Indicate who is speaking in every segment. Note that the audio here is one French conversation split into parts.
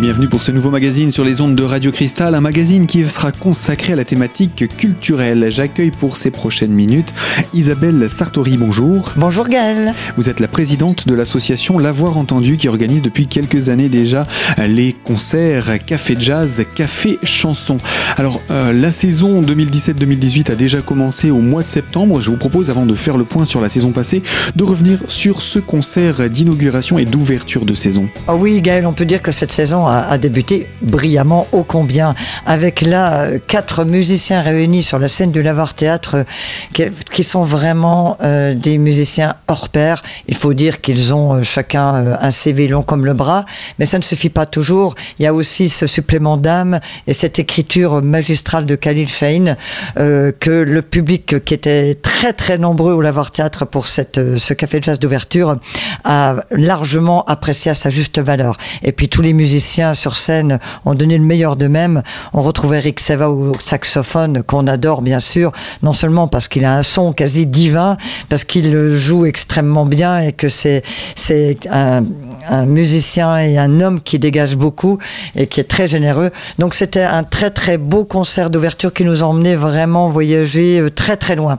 Speaker 1: bienvenue pour ce nouveau magazine sur les ondes de Radio Cristal, un magazine qui sera consacré à la thématique culturelle. J'accueille pour ces prochaines minutes Isabelle Sartori, bonjour.
Speaker 2: Bonjour Gaëlle.
Speaker 1: Vous êtes la présidente de l'association L'avoir entendu qui organise depuis quelques années déjà les concerts Café Jazz, Café Chanson. Alors euh, la saison 2017-2018 a déjà commencé au mois de septembre. Je vous propose avant de faire le point sur la saison passée de revenir sur ce concert d'inauguration et d'ouverture de saison.
Speaker 2: Oh oui Gaëlle, on peut dire que cette saison a, débuté brillamment, ô combien, avec là euh, quatre musiciens réunis sur la scène du Lavoir Théâtre euh, qui, sont vraiment euh, des musiciens hors pair. Il faut dire qu'ils ont chacun un CV long comme le bras, mais ça ne suffit pas toujours. Il y a aussi ce supplément d'âme et cette écriture magistrale de Khalil Shahin que le public qui était très très nombreux au Lavoir Théâtre pour cette, ce café de jazz d'ouverture a largement apprécié à sa juste valeur. Et puis tous les musiciens sur scène ont donné le meilleur d'eux-mêmes. On retrouve Eric Seva au saxophone, qu'on adore bien sûr, non seulement parce qu'il a un son quasi divin, parce qu'il joue extrêmement bien et que c'est c'est un, un musicien et un homme qui dégage beaucoup et qui est très généreux. Donc c'était un très très beau concert d'ouverture qui nous a emmené vraiment voyager euh, très très loin.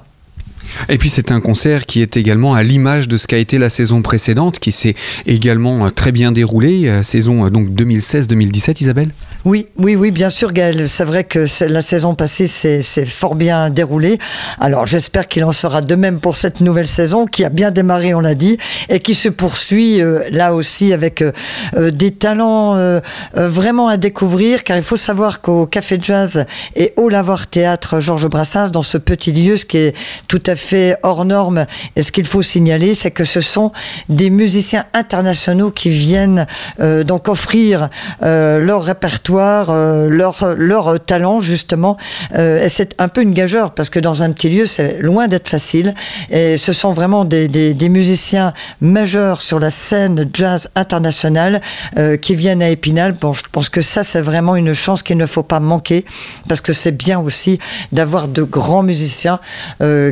Speaker 1: Et puis c'est un concert qui est également à l'image de ce qu'a été la saison précédente, qui s'est également euh, très bien déroulée, euh, saison euh, donc 2016-2017, Isabelle?
Speaker 2: Oui, oui, oui, bien sûr, Gaël. C'est vrai que la saison passée s'est fort bien déroulée. Alors j'espère qu'il en sera de même pour cette nouvelle saison, qui a bien démarré, on l'a dit, et qui se poursuit là aussi avec des talents vraiment à découvrir, car il faut savoir qu'au Café Jazz et au Lavoir Théâtre Georges Brassens, dans ce petit lieu, ce qui est tout à fait hors norme. Et ce qu'il faut signaler, c'est que ce sont des musiciens internationaux qui viennent euh, donc offrir euh, leur répertoire, euh, leur, talent justement. et c'est un peu une gageure parce que dans un petit lieu, c'est loin d'être facile. Et ce sont vraiment des, des, musiciens majeurs sur la scène jazz internationale qui viennent à Épinal. Bon, je pense que ça, c'est vraiment une chance qu'il ne faut pas manquer parce que c'est bien aussi d'avoir de grands musiciens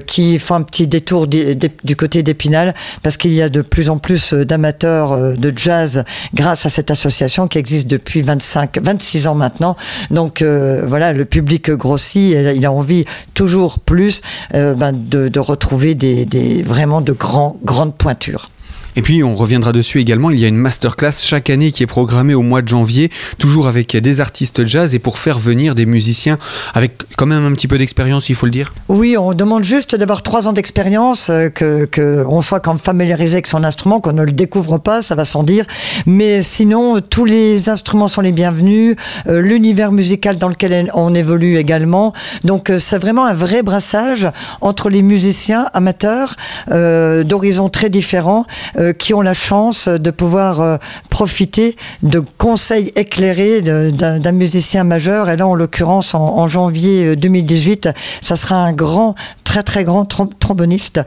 Speaker 2: qui font un petit détour du côté d'Épinal parce qu'il y a de plus en plus euh, d'amateurs euh, de jazz grâce à cette association qui existe depuis 25, 26 ans maintenant. Donc euh, voilà, le public grossit, il a envie toujours plus ben, de, retrouver des, des, vraiment de grands, grandes pointures.
Speaker 1: Et puis on reviendra dessus également, il y a une masterclass chaque année qui est programmée au mois de janvier, toujours avec des artistes jazz et pour faire venir des musiciens avec quand même un petit peu d'expérience, il faut le dire.
Speaker 2: Oui, on demande juste d'avoir trois ans d'expérience, euh, que, que on soit quand familiarisé avec son instrument, qu'on ne le découvre pas, ça va sans dire. Mais sinon, tous les instruments sont les bienvenus, euh, l'univers musical dans lequel on évolue également. Donc euh, c'est vraiment un vrai brassage entre les musiciens amateurs d'horizons très différents euh, qui ont la chance de pouvoir euh, profiter de conseils éclairés d'un musicien majeur. Et là, en l'occurrence, en, janvier 2018, euh, ça sera un grand, très très grand tromboniste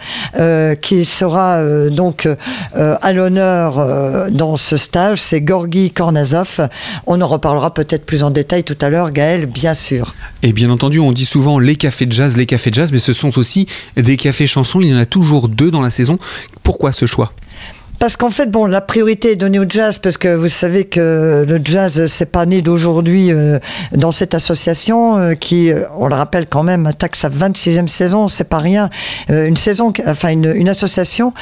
Speaker 2: qui sera donc à l'honneur dans ce stage. C'est Gorgi Kornazov. On en reparlera peut-être plus en détail tout à l'heure, Gaël, bien sûr.
Speaker 1: Et bien entendu, on dit souvent les cafés de jazz, les cafés de jazz, mais ce sont aussi des cafés chansons. Il y en a toujours deux dans la saison. Pourquoi ce choix?
Speaker 2: Parce qu'en fait, bon, la priorité est donnée au jazz, parce que vous savez que le jazz, c'est pas né d'aujourd'hui euh, dans cette association euh, qui, euh, on le rappelle quand même, attaque sa 26e saison, c'est pas rien. une saison, enfin une, une association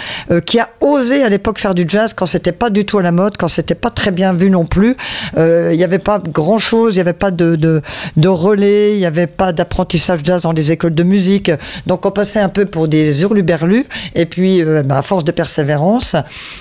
Speaker 2: qui a osé à l'époque faire du jazz quand c'était pas du tout à la mode, quand c'était pas très bien vu non plus. Il n'y avait pas grand chose, il n'y avait pas de, de, de relais, il n'y avait pas d'apprentissage jazz dans les écoles de musique. Donc on passait un peu pour des hurluberlus. Et puis, bah, à force de persévérance,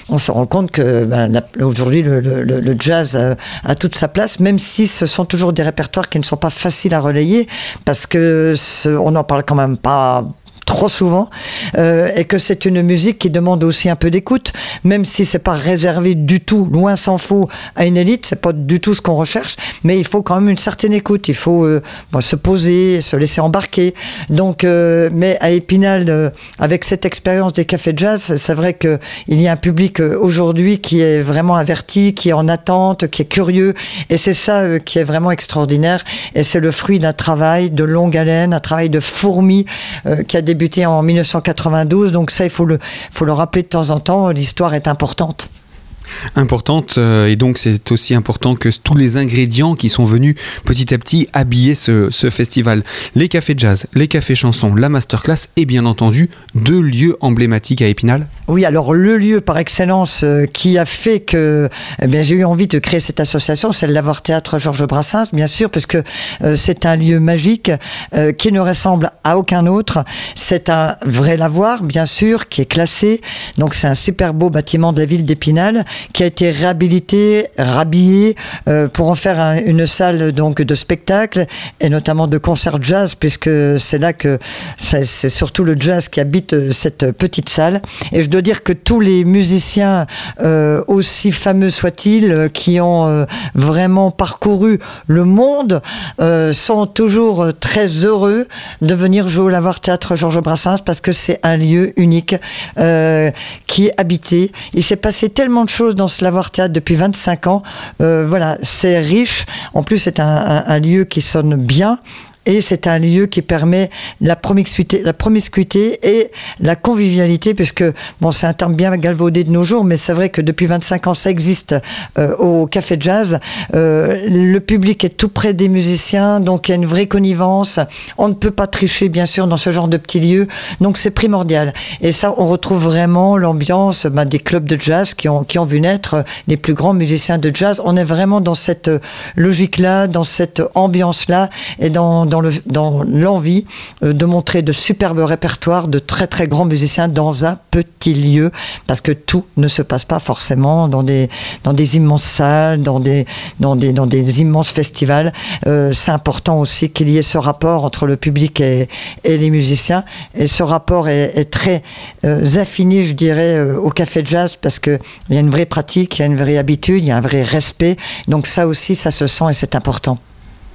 Speaker 2: on se rend compte que ben, aujourd'hui le, jazz a, toute sa place, même si ce sont toujours des répertoires qui ne sont pas faciles à relayer, parce que on n'en parle quand même pas trop souvent, euh, et que c'est une musique qui demande aussi un peu d'écoute, même si c'est pas réservé du tout, loin s'en faut, à une élite, c'est pas du tout ce qu'on recherche, mais il faut quand même une certaine écoute, il faut euh, se poser, se laisser embarquer. Donc, euh, mais à Épinal, avec cette expérience des cafés jazz, c'est vrai que il y a un public aujourd'hui qui est vraiment averti, qui est en attente, qui est curieux, et c'est ça qui est vraiment extraordinaire, et c'est le fruit d'un travail de longue haleine, un travail de fourmi qui a débuté débuté en 1992, donc ça, il faut le, faut le rappeler de temps en temps, l'histoire est importante.
Speaker 1: Importante euh, et donc c'est aussi important que tous les ingrédients qui sont venus petit à petit habiller ce, festival. Les cafés jazz, les cafés chansons, la masterclass et bien entendu deux lieux emblématiques à Épinal.
Speaker 2: Oui, alors le lieu par excellence euh, qui a fait que eh j'ai eu envie de créer cette association, c'est le Lavoir Théâtre Georges Brassens, bien sûr, parce que euh, c'est un lieu magique qui ne ressemble à aucun autre. C'est un vrai lavoir, bien sûr, qui est classé. Donc c'est un super beau bâtiment de la ville d'Épinal qui a été réhabilité, rhabillé euh, pour en faire une salle donc de spectacle et notamment de concert jazz puisque c'est là que c'est surtout le jazz qui habite euh, cette petite salle. Et je dois dire que tous les musiciens, euh, aussi fameux soient-ils, qui ont vraiment parcouru le monde, sont toujours très heureux de venir jouer au Lavoir Théâtre Georges Brassens parce que c'est un lieu unique qui est habité. Il s'est passé tellement de choses dans ce Lavoir Théâtre depuis 25 ans. Euh, voilà, c'est riche. En plus, c'est un, lieu qui sonne bien et c'est un lieu qui permet la promiscuité, et la convivialité, puisque bon, c'est un terme bien galvaudé de nos jours, mais c'est vrai que depuis 25 ans, ça existe euh, au Café Jazz. Euh, le public est tout près des musiciens, donc il y a une vraie connivence. On ne peut pas tricher, bien sûr, dans ce genre de petits lieux, donc c'est primordial. Et ça, on retrouve vraiment l'ambiance bah, des clubs de jazz qui ont, vu naître les plus grands musiciens de jazz. On est vraiment dans cette logique-là, dans cette ambiance-là, et dans dans l'envie euh, de montrer de superbes répertoires de très très grands musiciens dans un petit lieu, parce que tout ne se passe pas forcément dans des, immenses salles, dans des, immenses festivals. Euh, c'est important aussi qu'il y ait ce rapport entre le public et, les musiciens, et ce rapport est, très euh, affiné, je dirais, au café jazz, parce qu'il y a une vraie pratique, il y a une vraie habitude, il y a un vrai respect. Donc ça aussi, ça se sent et c'est important.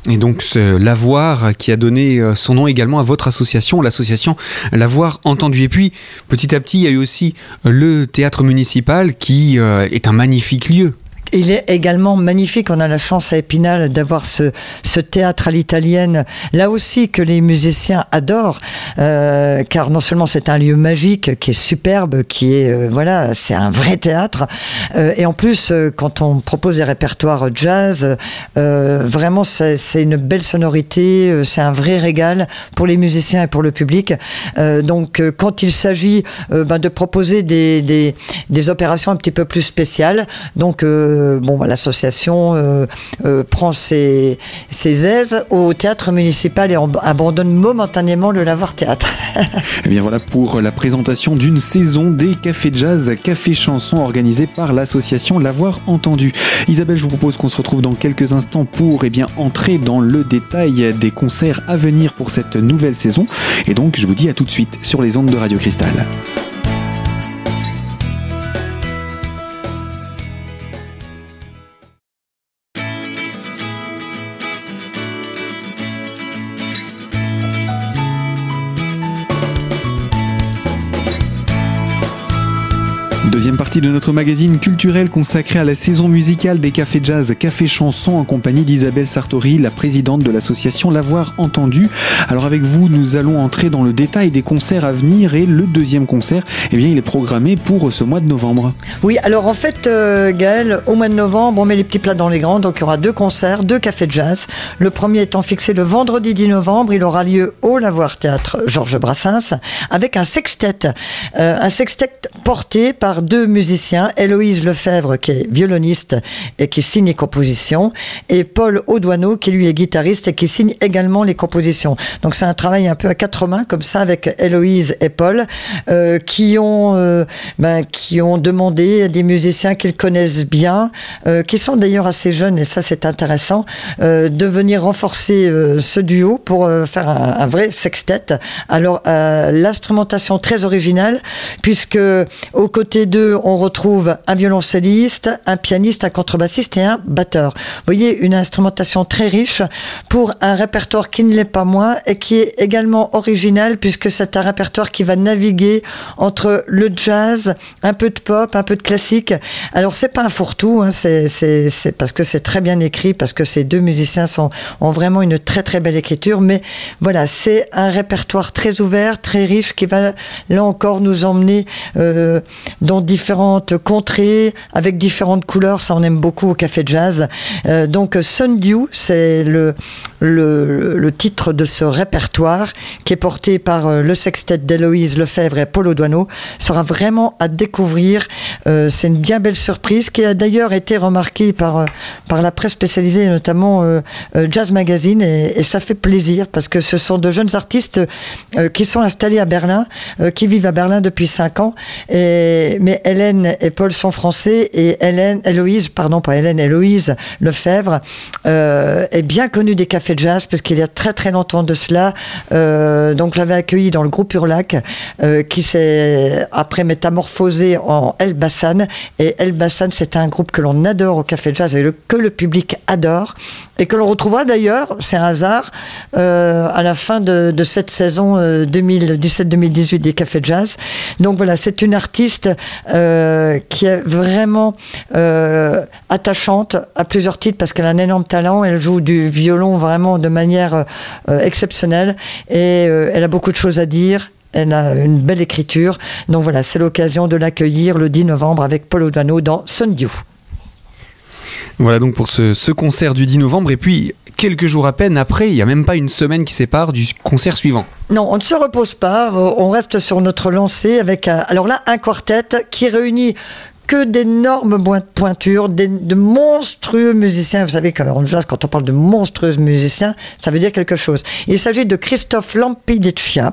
Speaker 1: Et donc l'avoir qui a donné euh, son nom également à votre association, l'association L'avoir entendu. Et puis petit à petit, il y a eu aussi le théâtre municipal qui euh, est un magnifique lieu.
Speaker 2: Il est également magnifique. On a la chance à Épinal d'avoir ce, ce, théâtre à l'italienne, là aussi que les musiciens adorent, euh, car non seulement c'est un lieu magique qui est superbe, qui est euh, voilà, c'est un vrai théâtre, euh, et en plus euh, quand on propose des répertoires jazz, euh, vraiment c'est une belle sonorité, c'est un vrai régal pour les musiciens et pour le public. donc quand il s'agit ben, de proposer des, des, des, opérations un petit peu plus spéciales, donc bon, bah, l'association euh, euh, prend ses, aises au théâtre municipal et abandonne momentanément le Lavoir Théâtre.
Speaker 1: et eh bien voilà pour la présentation d'une saison des cafés jazz, cafés chansons organisés par l'association L'avoir entendu. Isabelle, je vous propose qu'on se retrouve dans quelques instants pour eh bien, entrer dans le détail des concerts à venir pour cette nouvelle saison. Et donc, je vous dis à tout de suite sur les ondes de Radio Cristal. Deuxième partie de notre magazine culturel consacré à la saison musicale des cafés jazz, cafés chansons en compagnie d'Isabelle Sartori, la présidente de l'association L'avoir entendu. Alors avec vous, nous allons entrer dans le détail des concerts à venir et le deuxième concert, eh bien, il est programmé pour ce mois de novembre.
Speaker 2: Oui, alors en fait, euh, Gaël, au mois de novembre, on met les petits plats dans les grands, donc il y aura deux concerts, deux cafés jazz. Le premier étant fixé le vendredi 10 novembre, il aura lieu au Lavoir Théâtre Georges Brassens avec un sextet, euh, un sextet porté par deux musiciens, Héloïse Lefebvre qui est violoniste et qui signe les compositions, et Paul Audouaneau qui lui est guitariste et qui signe également les compositions. Donc c'est un travail un peu à quatre mains comme ça avec Héloïse et Paul euh, qui ont euh, ben, qui ont demandé à des musiciens qu'ils connaissent bien, euh, qui sont d'ailleurs assez jeunes et ça c'est intéressant, de venir renforcer ce duo pour faire un, vrai sextet. Alors l'instrumentation très originale puisque aux côtés d'eux, on retrouve un violoncelliste, un pianiste, un contrebassiste et un batteur. Vous voyez, une instrumentation très riche pour un répertoire qui ne l'est pas moins et qui est également original puisque c'est un répertoire qui va naviguer entre le jazz, un peu de pop, un peu de classique. Alors c'est pas un fourre-tout, hein, c'est parce que c'est très bien écrit, parce que ces deux musiciens ont vraiment une très très belle écriture, mais voilà, c'est un répertoire très ouvert, très riche qui va là encore nous emmener euh, dans différentes contrées, avec différentes couleurs. Ça, on aime beaucoup au Café Jazz. Euh, donc, Sundew, c'est le, le, titre de ce répertoire qui est porté par euh, le sextet d'Héloïse Lefebvre et Paul Audouaneau. sera vraiment à découvrir. Euh, c'est une bien belle surprise qui a d'ailleurs été remarquée par, par la presse spécialisée, notamment Jazz Magazine, et, et, ça fait plaisir parce que ce sont de jeunes artistes qui sont installés à Berlin, qui vivent à Berlin depuis 5 ans. Et, mais Hélène et Paul sont français et Hélène, Héloïse, pardon, pas Hélène, Héloïse Lefebvre est bien connue des cafés de jazz parce qu'il y a très très longtemps de cela. donc je l'avais accueillie dans le groupe Urlac qui s'est après métamorphosé en El Bassan. Et El Bassan, c'est un groupe que l'on adore au Café de Jazz et que le public adore et que l'on retrouvera d'ailleurs, c'est un hasard, euh, à la fin de, de cette saison euh, 2017-2018 des Cafés Jazz. Donc voilà, c'est une artiste euh, qui est vraiment euh, attachante à plusieurs titres parce qu'elle a un énorme talent, elle joue du violon vraiment de manière euh, exceptionnelle et euh, elle a beaucoup de choses à dire elle a une belle écriture. Donc voilà, c'est l'occasion de l'accueillir le 10 novembre avec Paul O'Dano dans Sundew.
Speaker 1: Voilà donc pour ce, ce, concert du 10 novembre. Et puis, quelques jours à peine après, il n'y a même pas une semaine qui sépare du concert suivant.
Speaker 2: Non, on ne se repose pas. On reste sur notre lancée avec, un, alors là, un quartet qui réunit que d'énormes pointures, de monstrueux musiciens. Vous savez qu'en jazz, quand on parle de monstrueux musiciens, ça veut dire quelque chose. Il s'agit de Christophe Lampideccia,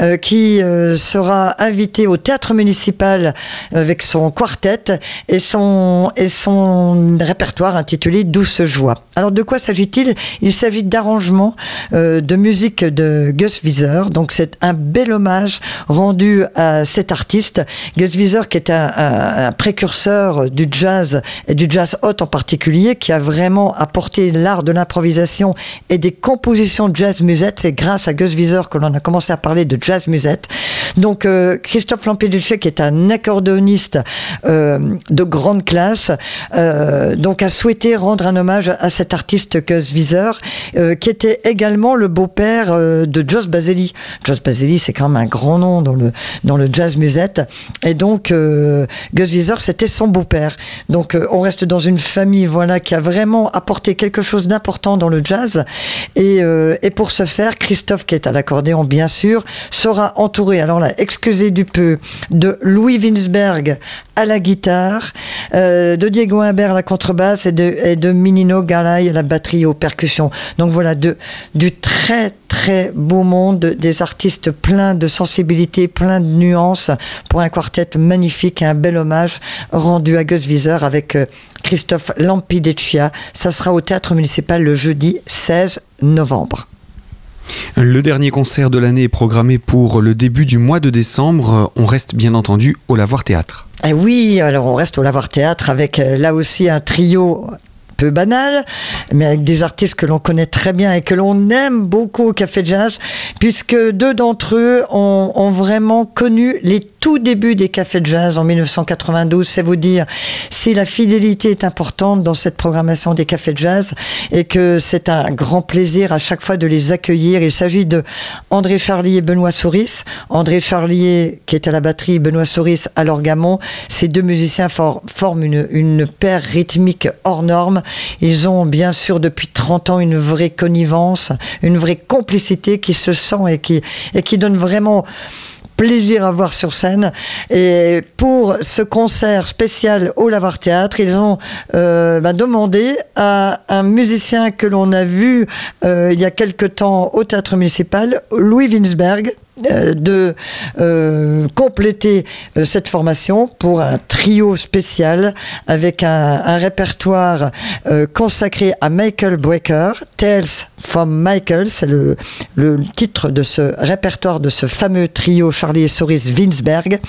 Speaker 2: euh, qui euh, sera invité au théâtre municipal avec son quartet et son, et son répertoire intitulé Douce joie. Alors de quoi s'agit-il? Il, s'agit d'arrangements euh, de musique de Gus Wieser. Donc c'est un bel hommage rendu à cet artiste. Gus Wieser qui est un, un, un précurseur du jazz et du jazz hot en particulier, qui a vraiment apporté l'art de l'improvisation et des compositions jazz musette. C'est grâce à Gus Wieser que l'on a commencé à parler de jazz musette. Donc euh, Christophe Lampeducci, qui est un accordéoniste euh, de grande classe, euh, donc a souhaité rendre un hommage à cet artiste Gus Wieser, qui était également le beau-père de Joss Baseli. Joss Baseli, c'est quand même un grand nom dans le dans le jazz musette. Et donc Gus Wieser c'était son beau-père. Donc euh, on reste dans une famille voilà qui a vraiment apporté quelque chose d'important dans le jazz. Et, euh, et, pour ce faire, Christophe qui est à l'accordéon bien sûr sera entouré. Alors excusez du peu, de Louis Winsberg à la guitare, euh, de Diego Imbert à la contrebasse et de, et Minino Galay à la batterie aux percussions. Donc voilà, du très très beau monde, des artistes pleins de sensibilité, pleins de nuances, pour un quartet magnifique et un bel hommage rendu à Gus Wieser avec euh, Christophe Lampideccia. Ça sera au théâtre municipal le jeudi 16 novembre.
Speaker 1: Le dernier concert de l'année est programmé pour le début du mois de décembre. On reste bien entendu au Lavoir Théâtre.
Speaker 2: Eh oui, alors on reste au Lavoir Théâtre avec euh, là aussi un trio peu banal, mais avec des artistes que l'on connaît très bien et que l'on aime beaucoup au Café Jazz, puisque deux d'entre eux ont, ont, vraiment connu les tout débuts des Cafés Jazz en 1992. C'est vous dire si la fidélité est importante dans cette programmation des Cafés Jazz et que c'est un grand plaisir à chaque fois de les accueillir. Il s'agit de André Charlier et Benoît Souris. André Charlier qui est à la batterie, Benoît Souris à l'orgamon. Ces deux musiciens for forment une, paire rythmique hors norme. Ils ont bien sûr depuis 30 ans une vraie connivence, une vraie complicité qui se sent et qui donne vraiment plaisir à voir sur scène. Et pour ce concert spécial au Lavoir Théâtre, ils ont euh, bah, demandé à un musicien que l'on a vu euh, il y a quelque temps au Théâtre municipal, Louis Winsberg, de euh, compléter euh, cette formation pour un trio spécial avec un, répertoire euh, consacré à Michael Brecker, Tales from Michael, c'est le, le, titre de ce répertoire de ce fameux trio Charlie et Souris Winsberg.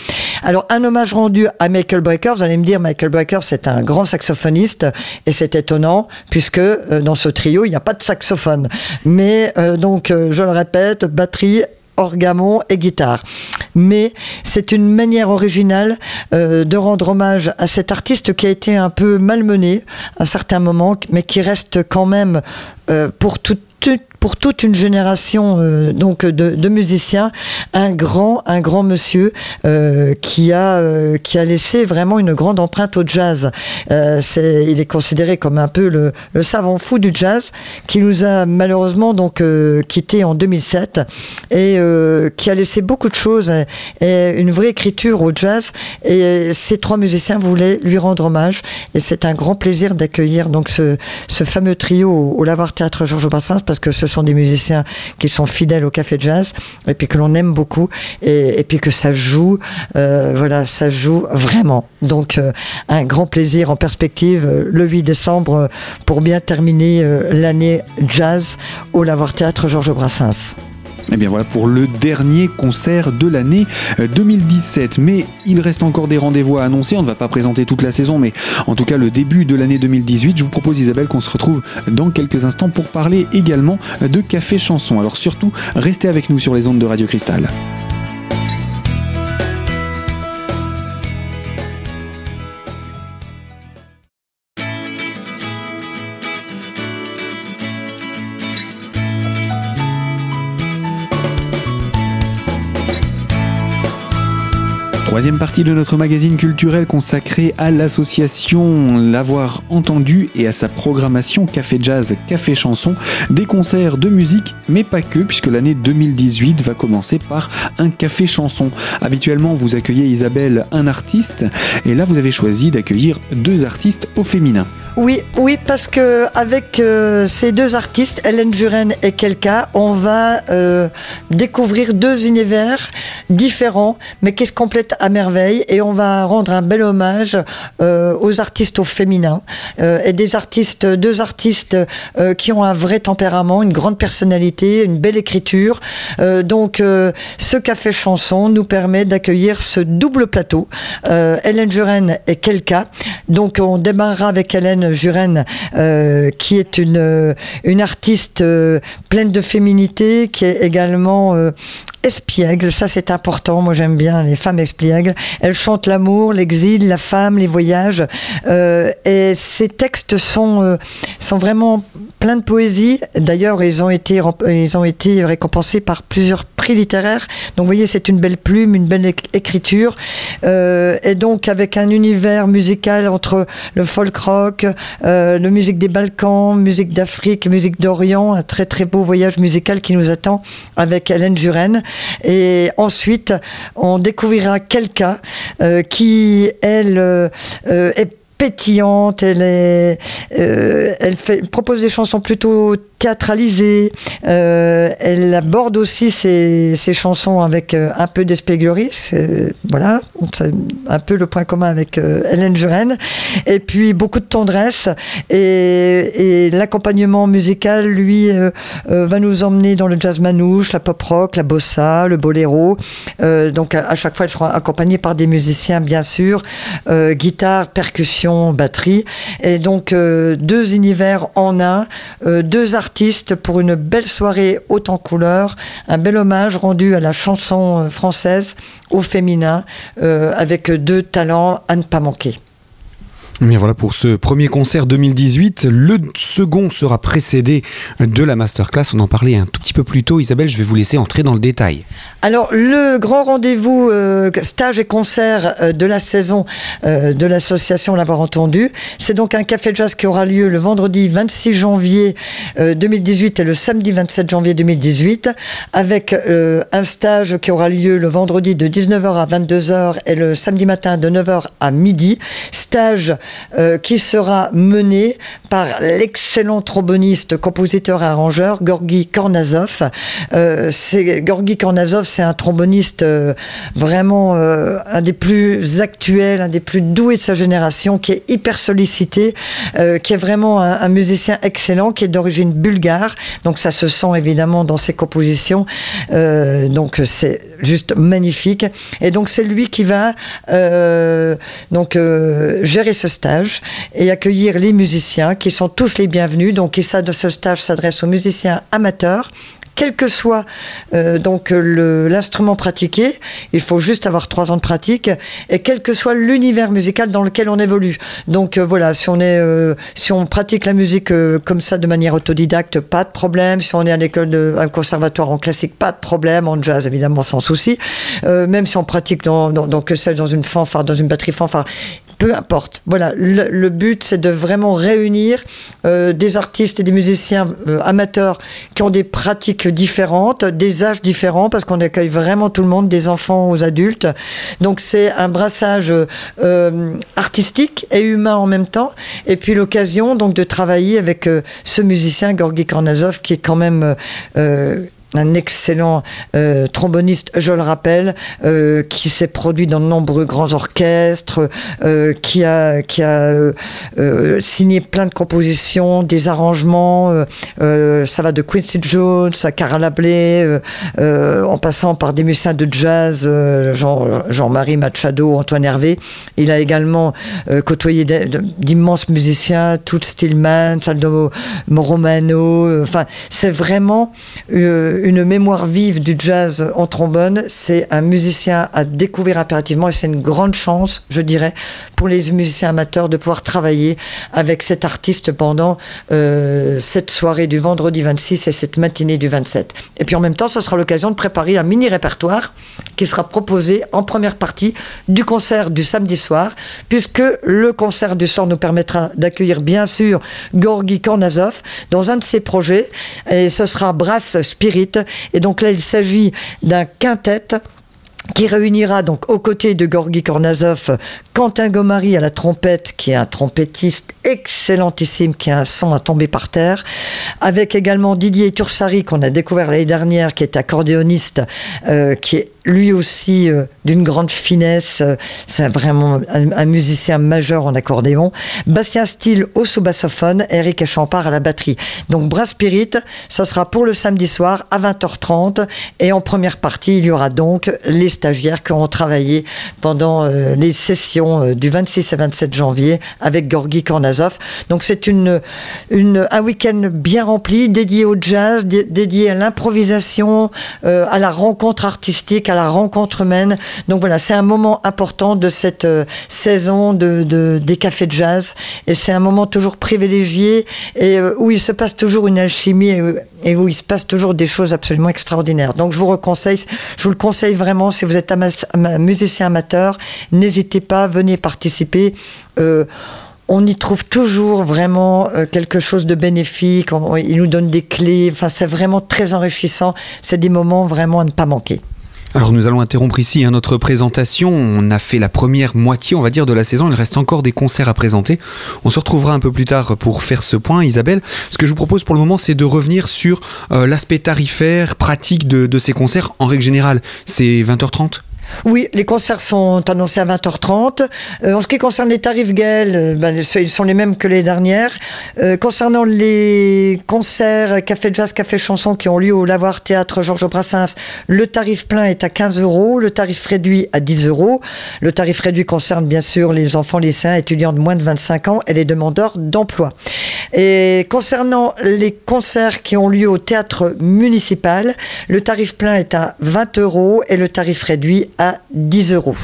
Speaker 2: Alors un hommage rendu à Michael Brecker, vous allez me dire Michael Brecker c'est un grand saxophoniste et c'est étonnant puisque dans ce trio il n'y a pas de saxophone. Mais donc je le répète, batterie orgamon et guitare. Mais c'est une manière originale euh, de rendre hommage à cet artiste qui a été un peu malmené à certains moments, mais qui reste quand même euh, pour tout, tout pour toute une génération euh, donc de, musiciens un grand un grand monsieur euh, qui a euh, qui a laissé vraiment une grande empreinte au jazz. il est considéré comme un peu le, savant fou du jazz qui nous a malheureusement donc quitté en 2007 et qui a laissé beaucoup de choses et, une vraie écriture au jazz et ces trois musiciens voulaient lui rendre hommage et c'est un grand plaisir d'accueillir donc ce, ce fameux trio au, au Lavoir Théâtre Georges Brassens parce que ce sont des musiciens qui sont fidèles au café jazz et puis que l'on aime beaucoup et, puis que ça joue, euh, voilà, ça joue vraiment. Donc euh, un grand plaisir en perspective euh, le 8 décembre pour bien terminer l'année jazz au Lavoir Théâtre Georges Brassens.
Speaker 1: Et eh bien voilà pour le dernier concert de l'année 2017. Mais il reste encore des rendez-vous à annoncer. On ne va pas présenter toute la saison, mais en tout cas le début de l'année 2018. Je vous propose Isabelle qu'on se retrouve dans quelques instants pour parler également de Café Chanson. Alors surtout, restez avec nous sur les ondes de Radio Cristal. Troisième partie de notre magazine culturel consacré à l'association L'avoir entendu et à sa programmation Café Jazz, Café Chanson, des concerts de musique, mais pas que, puisque l'année 2018 va commencer par un café chanson. Habituellement, vous accueillez Isabelle, un artiste, et là vous avez choisi d'accueillir deux artistes au féminin.
Speaker 2: Oui, oui, parce que avec euh, ces deux artistes, Hélène Juren et Kelka, on va euh, découvrir deux univers différents, mais qui se complètent à merveille, et on va rendre un bel hommage euh, aux artistes au féminin euh, et des artistes, deux artistes euh, qui ont un vrai tempérament, une grande personnalité, une belle écriture. donc, ce café chanson nous permet d'accueillir ce double plateau, Hélène Juren et Kelka. Donc, on démarrera avec Hélène Juren, qui est une, une artiste pleine de féminité, qui est également espiègle, ça c'est important, moi j'aime bien les femmes espiègles. Elle chante l'amour, l'exil, la femme, les voyages, euh, et ces textes sont, euh, sont vraiment plein de poésie. D'ailleurs, ils, ont été, ils ont été récompensés par plusieurs prix littéraires. Donc vous voyez, c'est une belle plume, une belle écriture, euh, et donc avec un univers musical entre le folk rock, la musique des Balkans, musique d'Afrique, musique d'Orient, un très très beau voyage musical qui nous attend avec Hélène Juren. Et ensuite, on découvrira quelqu'un euh, qui, elle, euh, est pétillante, elle, est, euh, elle fait, propose des chansons plutôt théâtralisées. Euh, elle aborde aussi ses, chansons avec euh, un peu d'espièglerie. Voilà, un peu le point commun avec euh, Hélène Juren. Et puis beaucoup de tendresse. Et, l'accompagnement musical, lui, va nous emmener dans le jazz manouche, la pop rock, la bossa, le boléro. donc à, à, chaque fois, elle sera accompagnée par des musiciens, bien sûr, guitare, percussion, batterie. Et donc deux univers en un, deux artistes pour une belle soirée haute en couleurs, un bel hommage rendu à la chanson française au féminin, euh, avec deux talents à ne pas manquer.
Speaker 1: Bien voilà pour ce premier concert 2018. Le second sera précédé de la masterclass. On en parlait un tout petit peu plus tôt. Isabelle, je vais vous laisser entrer dans le détail.
Speaker 2: Alors, le grand rendez-vous euh, stage et concert euh, de la saison euh, de l'association L'avoir entendu, c'est donc un café jazz qui aura lieu le vendredi 26 janvier 2018 et le samedi 27 janvier 2018, avec un stage qui aura lieu le vendredi de 19h à 22h et le samedi matin de 9h à midi. Stage euh, qui sera mené par l'excellent tromboniste, compositeur et arrangeur Gorgi Kornazov. Euh, Gorgi Kornazov, c'est un tromboniste euh, vraiment euh, un des plus actuels, un des plus doués de sa génération, qui est hyper sollicité, qui est vraiment un, un, musicien excellent, qui est d'origine bulgare. Donc ça se sent évidemment dans ses compositions. Donc c'est juste magnifique. Et donc c'est lui qui va donc gérer ce stage et accueillir les musiciens qui sont tous les bienvenus. Donc, ça, ce stage s'adresse aux musiciens amateurs quel que soit euh, donc l'instrument pratiqué, il faut juste avoir trois ans de pratique, et quel que soit l'univers musical dans lequel on évolue. Donc voilà, si on est, si on pratique la musique comme ça de manière autodidacte, pas de problème. Si on est à l'école de un conservatoire en classique, pas de problème. En jazz, évidemment, sans souci. même si on pratique dans que dans une fanfare, dans une batterie fanfare, peu importe. Voilà, le, but, c'est de vraiment réunir euh, des artistes et des musiciens euh, amateurs qui ont des pratiques différentes, des âges différents, parce qu'on accueille vraiment tout le monde, des enfants aux adultes. Donc c'est un brassage euh, artistique et humain en même temps. Et puis l'occasion donc de travailler avec ce musicien, Gorgi Kornazov, qui est quand même un excellent euh, tromboniste, je le rappelle, euh, qui s'est produit dans de nombreux grands orchestres, euh, qui a, signé plein de compositions, des arrangements. ça va de Quincy Jones à Cara Lablé, en passant par des musiciens de jazz, Jean-Marie Machado, Antoine Hervé. Il a également côtoyé d'immenses musiciens, Toots Stillman, Saldo Moromano. Enfin, c'est vraiment une mémoire vive du jazz en trombone. C'est un musicien à découvrir impérativement et c'est une grande chance, je dirais, pour les musiciens amateurs de pouvoir travailler avec cet artiste pendant euh, cette soirée du vendredi 26 et cette matinée du 27. Et puis en même temps, ce sera l'occasion de préparer un mini répertoire qui sera proposé en première partie du concert du samedi soir, puisque le concert du soir nous permettra d'accueillir bien sûr Gorgi Kornazov dans un de ses projets, et ce sera Brass Spirit. Et donc là, il s'agit d'un quintet qui réunira donc aux côtés de Gorgi Kornazov Quentin Gomari à la trompette, qui est un trompettiste excellentissime, qui a un son à tomber par terre, avec également Didier Tursari qu'on a découvert l'année dernière, qui est accordéoniste, euh, qui est lui aussi euh, d'une grande finesse, euh, c'est vraiment un, musicien majeur en accordéon. Bastien Steele au sous-bassophone, Eric Champard à la batterie. Donc Brass Spirit, ça sera pour le samedi soir à 20h30 et en première partie, il y aura donc les stagiaires qui auront travaillé pendant les sessions du 26 et 27 janvier avec Gorgi Donc c'est une, un week-end bien rempli, dédié au jazz, dédié à l'improvisation, à la rencontre artistique, la rencontre humaine. Donc voilà, c'est un moment important de cette euh, saison de, des cafés de jazz. Et c'est un moment toujours privilégié et euh, où il se passe toujours une alchimie et, où il se passe toujours des choses absolument extraordinaires. Donc je vous reconseille, je vous le conseille vraiment si vous êtes un musicien amateur, n'hésitez pas, venez participer. Euh, on y trouve toujours vraiment quelque chose de bénéfique. il nous donne des clés. Enfin, c'est vraiment très enrichissant. C'est des moments vraiment à ne pas manquer.
Speaker 1: Alors nous allons interrompre ici hein, notre présentation. On a fait la première moitié, on va dire, de la saison. Il reste encore des concerts à présenter. On se retrouvera un peu plus tard pour faire ce point, Isabelle. Ce que je vous propose pour le moment, c'est de revenir sur euh, l'aspect tarifaire, pratique de, de ces concerts. En règle générale, c'est 20h30
Speaker 2: oui, les concerts sont annoncés à 20h30. Euh, en ce qui concerne les tarifs Gaël, euh, ben, ils sont les mêmes que les dernières. Euh, concernant les concerts Café Jazz, Café Chanson qui ont lieu au Lavoir Théâtre Georges Brassens, le tarif plein est à 15 euros, le tarif réduit à 10 euros. Le tarif réduit concerne bien sûr les enfants lycéens, étudiants de moins de 25 ans et les demandeurs d'emploi. Et concernant les concerts qui ont lieu au théâtre municipal, le tarif plein est à 20 euros et le tarif réduit à 10 euros.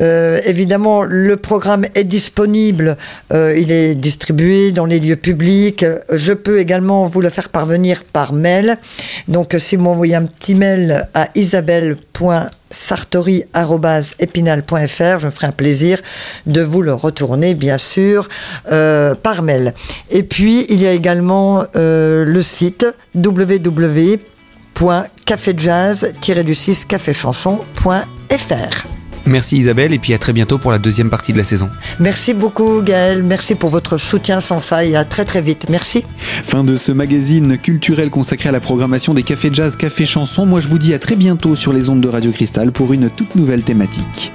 Speaker 2: Euh, évidemment, le programme est disponible, euh, il est distribué dans les lieux publics. Je peux également vous le faire parvenir par mail. Donc, si vous m'envoyez un petit mail à isabelle.sartori.epinal.fr, je me ferai un plaisir de vous le retourner, bien sûr, euh, par mail. Et puis, il y a également le site www www.caféjazz-du6 caféchanson.fr.
Speaker 1: Merci Isabelle et puis à très bientôt pour la deuxième partie de la saison.
Speaker 2: Merci beaucoup Gaël, merci pour votre soutien sans faille, à très très vite, merci.
Speaker 1: Fin de ce magazine culturel consacré à la programmation des cafés jazz, cafés chansons. Moi je vous dis à très bientôt sur les ondes de Radio Cristal pour une toute nouvelle thématique.